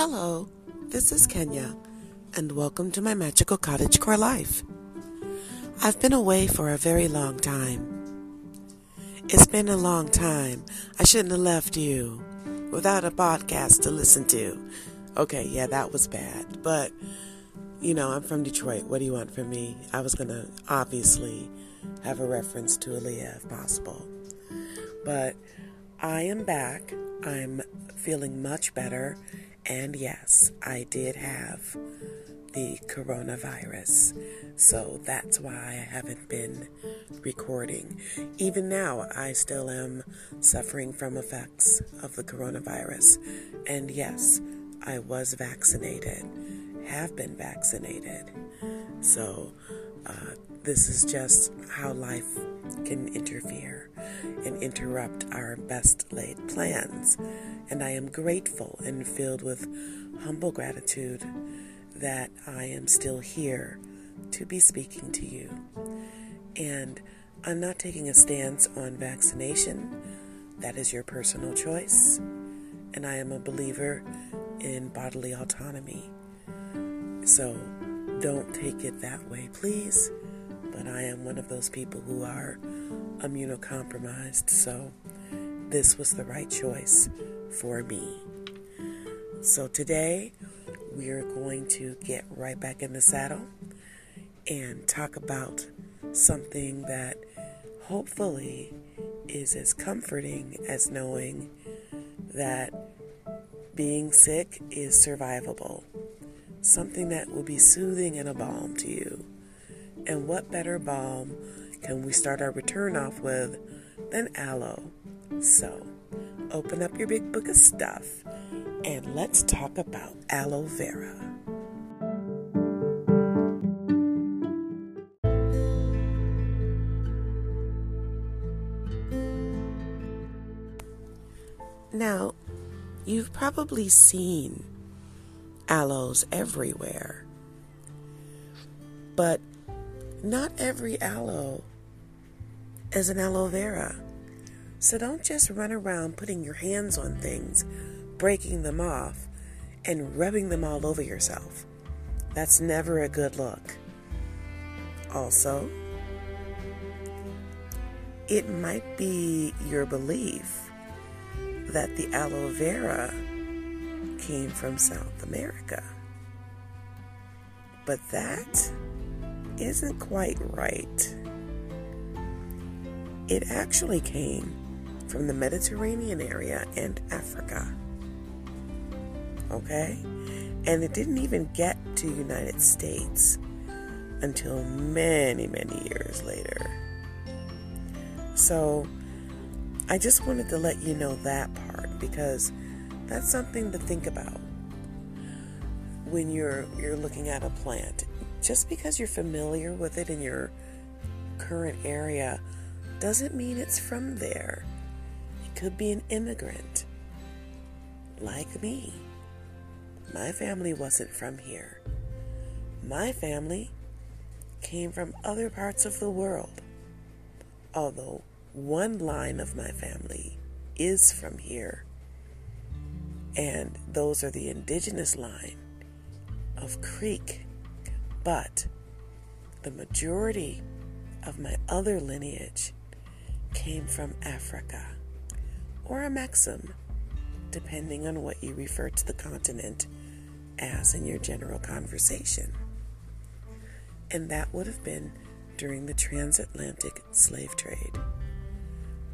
Hello, this is Kenya, and welcome to my magical cottage core life. I've been away for a very long time. It's been a long time. I shouldn't have left you without a podcast to listen to. Okay, yeah, that was bad. But, you know, I'm from Detroit. What do you want from me? I was going to obviously have a reference to Aaliyah if possible. But I am back. I'm feeling much better. And yes, I did have the coronavirus. So that's why I haven't been recording. Even now, I still am suffering from effects of the coronavirus. And yes, I was vaccinated, have been vaccinated. So uh, this is just how life can interfere and interrupt our best laid plans. And I am grateful and filled with humble gratitude that I am still here to be speaking to you. And I'm not taking a stance on vaccination, that is your personal choice. And I am a believer in bodily autonomy. So don't take it that way, please. But I am one of those people who are immunocompromised, so this was the right choice for me. So today we are going to get right back in the saddle and talk about something that hopefully is as comforting as knowing that being sick is survivable. Something that will be soothing and a balm to you. And what better balm can we start our return off with than aloe? So, open up your big book of stuff and let's talk about aloe vera. Now, you've probably seen aloes everywhere, but not every aloe is an aloe vera. So don't just run around putting your hands on things, breaking them off, and rubbing them all over yourself. That's never a good look. Also, it might be your belief that the aloe vera came from South America. But that isn't quite right. It actually came from the Mediterranean area and Africa. Okay? And it didn't even get to United States until many, many years later. So, I just wanted to let you know that part because that's something to think about when you're you're looking at a plant just because you're familiar with it in your current area doesn't mean it's from there. It could be an immigrant, like me. My family wasn't from here. My family came from other parts of the world. Although one line of my family is from here, and those are the indigenous line of Creek but the majority of my other lineage came from Africa or a Maxim, depending on what you refer to the continent as in your general conversation. And that would have been during the transatlantic slave trade.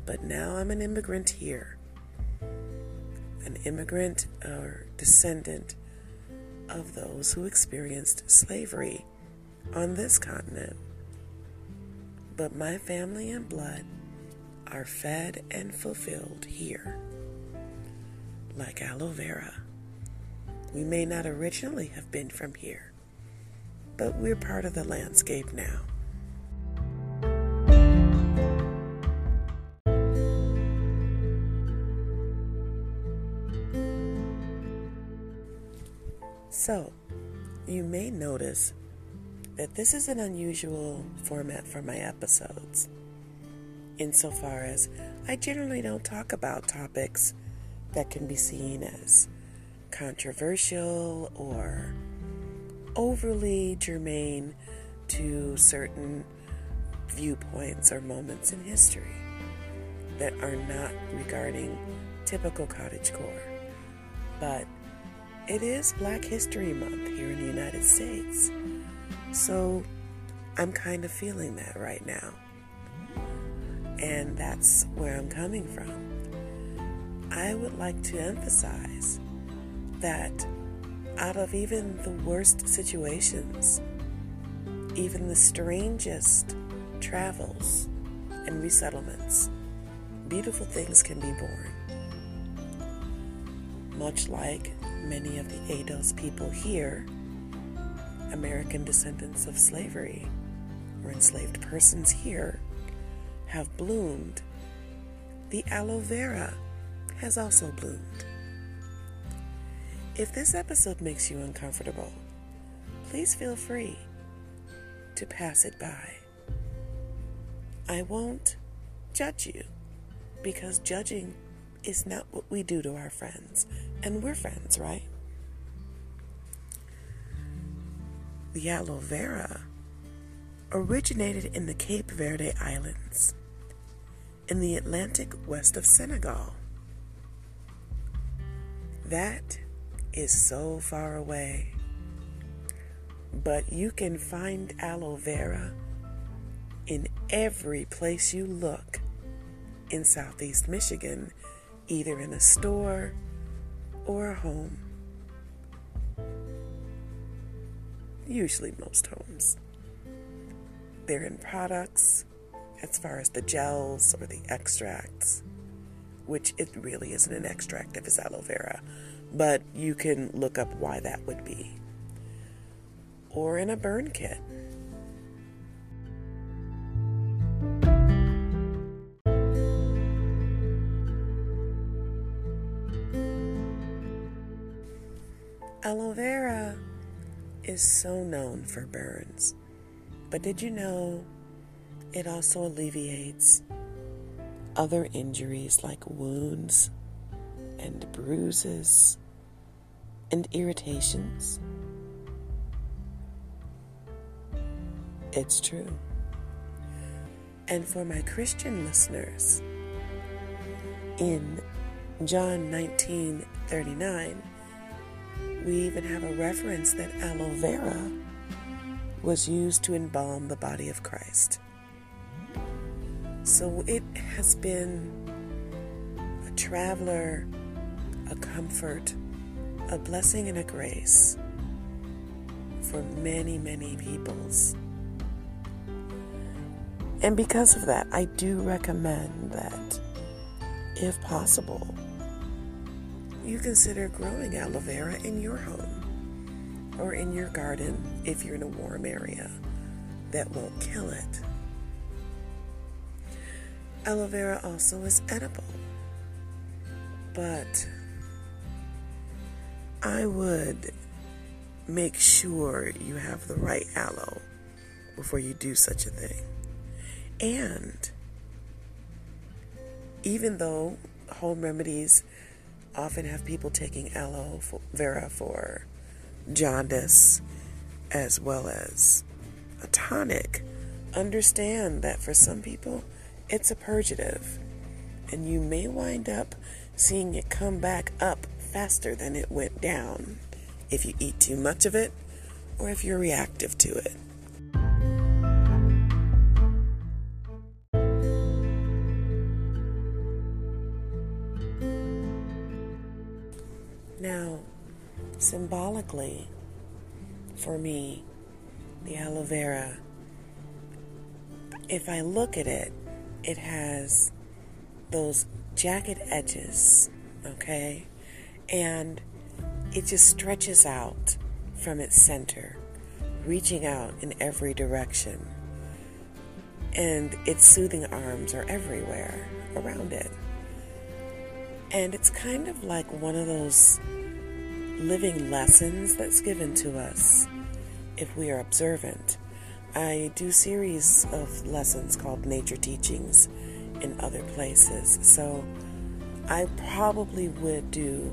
But now I'm an immigrant here, an immigrant or descendant of those who experienced slavery on this continent. But my family and blood are fed and fulfilled here. Like aloe vera. We may not originally have been from here, but we're part of the landscape now. So, you may notice that this is an unusual format for my episodes, insofar as I generally don't talk about topics that can be seen as controversial or overly germane to certain viewpoints or moments in history that are not regarding typical cottagecore. But it is Black History Month here in the United States. So I'm kind of feeling that right now. And that's where I'm coming from. I would like to emphasize that out of even the worst situations, even the strangest travels and resettlements, beautiful things can be born. Much like many of the ADOS people here, American descendants of slavery or enslaved persons here, have bloomed, the aloe vera has also bloomed. If this episode makes you uncomfortable, please feel free to pass it by. I won't judge you because judging is not what we do to our friends, and we're friends, right? The aloe vera originated in the Cape Verde Islands in the Atlantic west of Senegal. That is so far away. But you can find aloe vera in every place you look in southeast Michigan, either in a store or a home. Usually, most homes. They're in products as far as the gels or the extracts, which it really isn't an extract if it's aloe vera but you can look up why that would be. Or in a burn kit. Aloe vera is so known for burns, but did you know it also alleviates other injuries like wounds and bruises and irritations. It's true. And for my Christian listeners, in John 19 39, we even have a reference that aloe vera was used to embalm the body of Christ. So it has been a traveler, a comfort, a blessing and a grace for many, many peoples. And because of that, I do recommend that, if possible, you consider growing aloe vera in your home or in your garden if you're in a warm area that won't kill it. Aloe vera also is edible, but I would make sure you have the right aloe before you do such a thing. And even though home remedies often have people taking aloe vera for jaundice as well as a tonic, understand that for some people it's a purgative. And you may wind up seeing it come back up faster than it went down if you eat too much of it or if you're reactive to it. For me, the aloe vera, if I look at it, it has those jagged edges, okay? and it just stretches out from its center, reaching out in every direction. And its soothing arms are everywhere around it. And it's kind of like one of those living lessons that's given to us if we are observant. I do series of lessons called nature teachings in other places. So I probably would do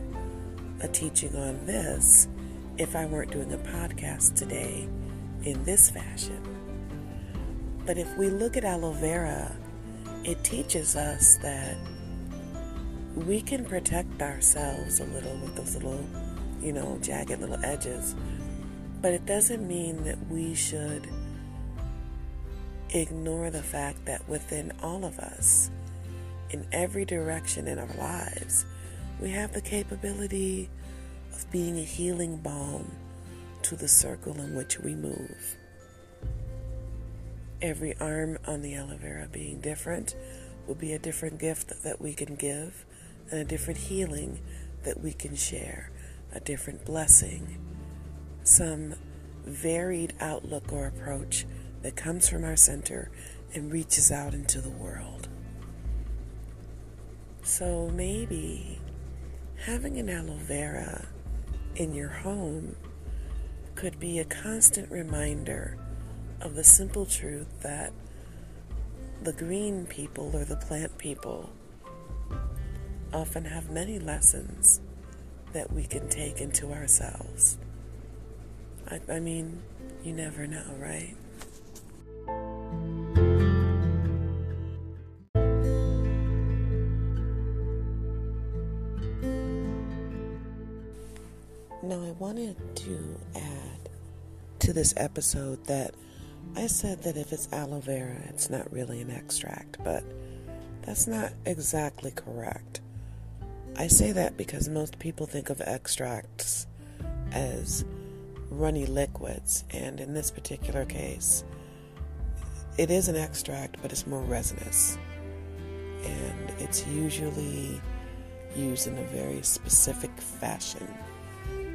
a teaching on this if I weren't doing a podcast today in this fashion. But if we look at aloe vera, it teaches us that we can protect ourselves a little with those little, you know, jagged little edges. But it doesn't mean that we should ignore the fact that within all of us, in every direction in our lives, we have the capability of being a healing balm to the circle in which we move. Every arm on the aloe vera being different will be a different gift that we can give and a different healing that we can share, a different blessing, some varied outlook or approach that comes from our center and reaches out into the world. So maybe having an aloe vera in your home could be a constant reminder of the simple truth that the green people or the plant people often have many lessons that we can take into ourselves. I, I mean, you never know, right? Now, I wanted to add to this episode that I said that if it's aloe vera, it's not really an extract, but that's not exactly correct. I say that because most people think of extracts as runny liquids, and in this particular case, it is an extract, but it's more resinous. And it's usually used in a very specific fashion,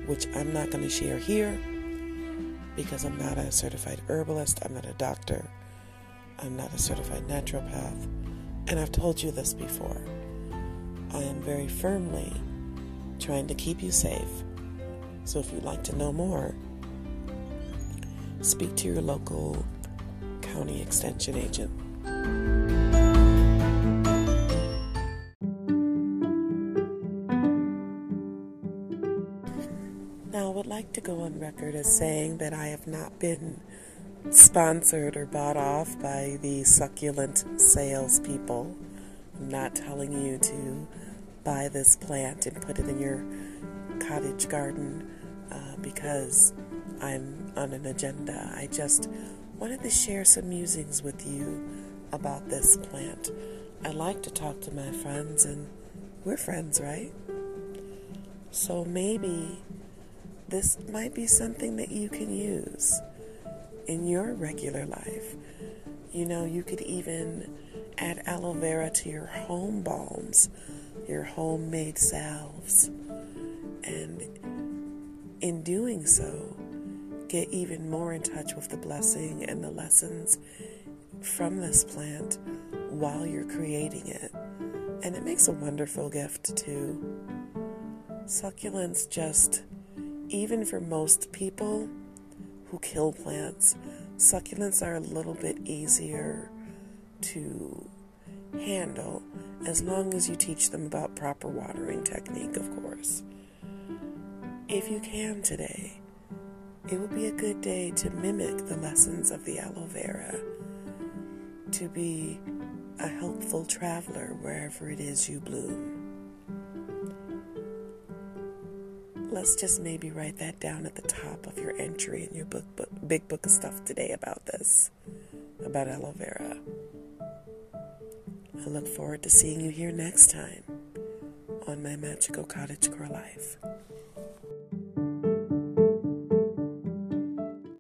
which I'm not going to share here because I'm not a certified herbalist, I'm not a doctor, I'm not a certified naturopath, and I've told you this before. I am very firmly trying to keep you safe. So if you'd like to know more, speak to your local county extension agent. Now, I would like to go on record as saying that I have not been sponsored or bought off by the succulent salespeople. I'm not telling you to buy this plant and put it in your cottage garden uh, because I'm on an agenda. I just wanted to share some musings with you about this plant. I like to talk to my friends, and we're friends, right? So maybe this might be something that you can use in your regular life. You know, you could even add aloe vera to your home balms your homemade salves. And in doing so, get even more in touch with the blessing and the lessons from this plant while you're creating it. And it makes a wonderful gift too. Succulents just, even for most people who kill plants, succulents are a little bit easier to handle as long as you teach them about proper watering technique, of course. If you can today, it would be a good day to mimic the lessons of the aloe vera, to be a helpful traveler wherever it is you bloom. Let's just maybe write that down at the top of your entry in your book, book big book of stuff today about this, about aloe vera. I look forward to seeing you here next time on my magical cottagecore life.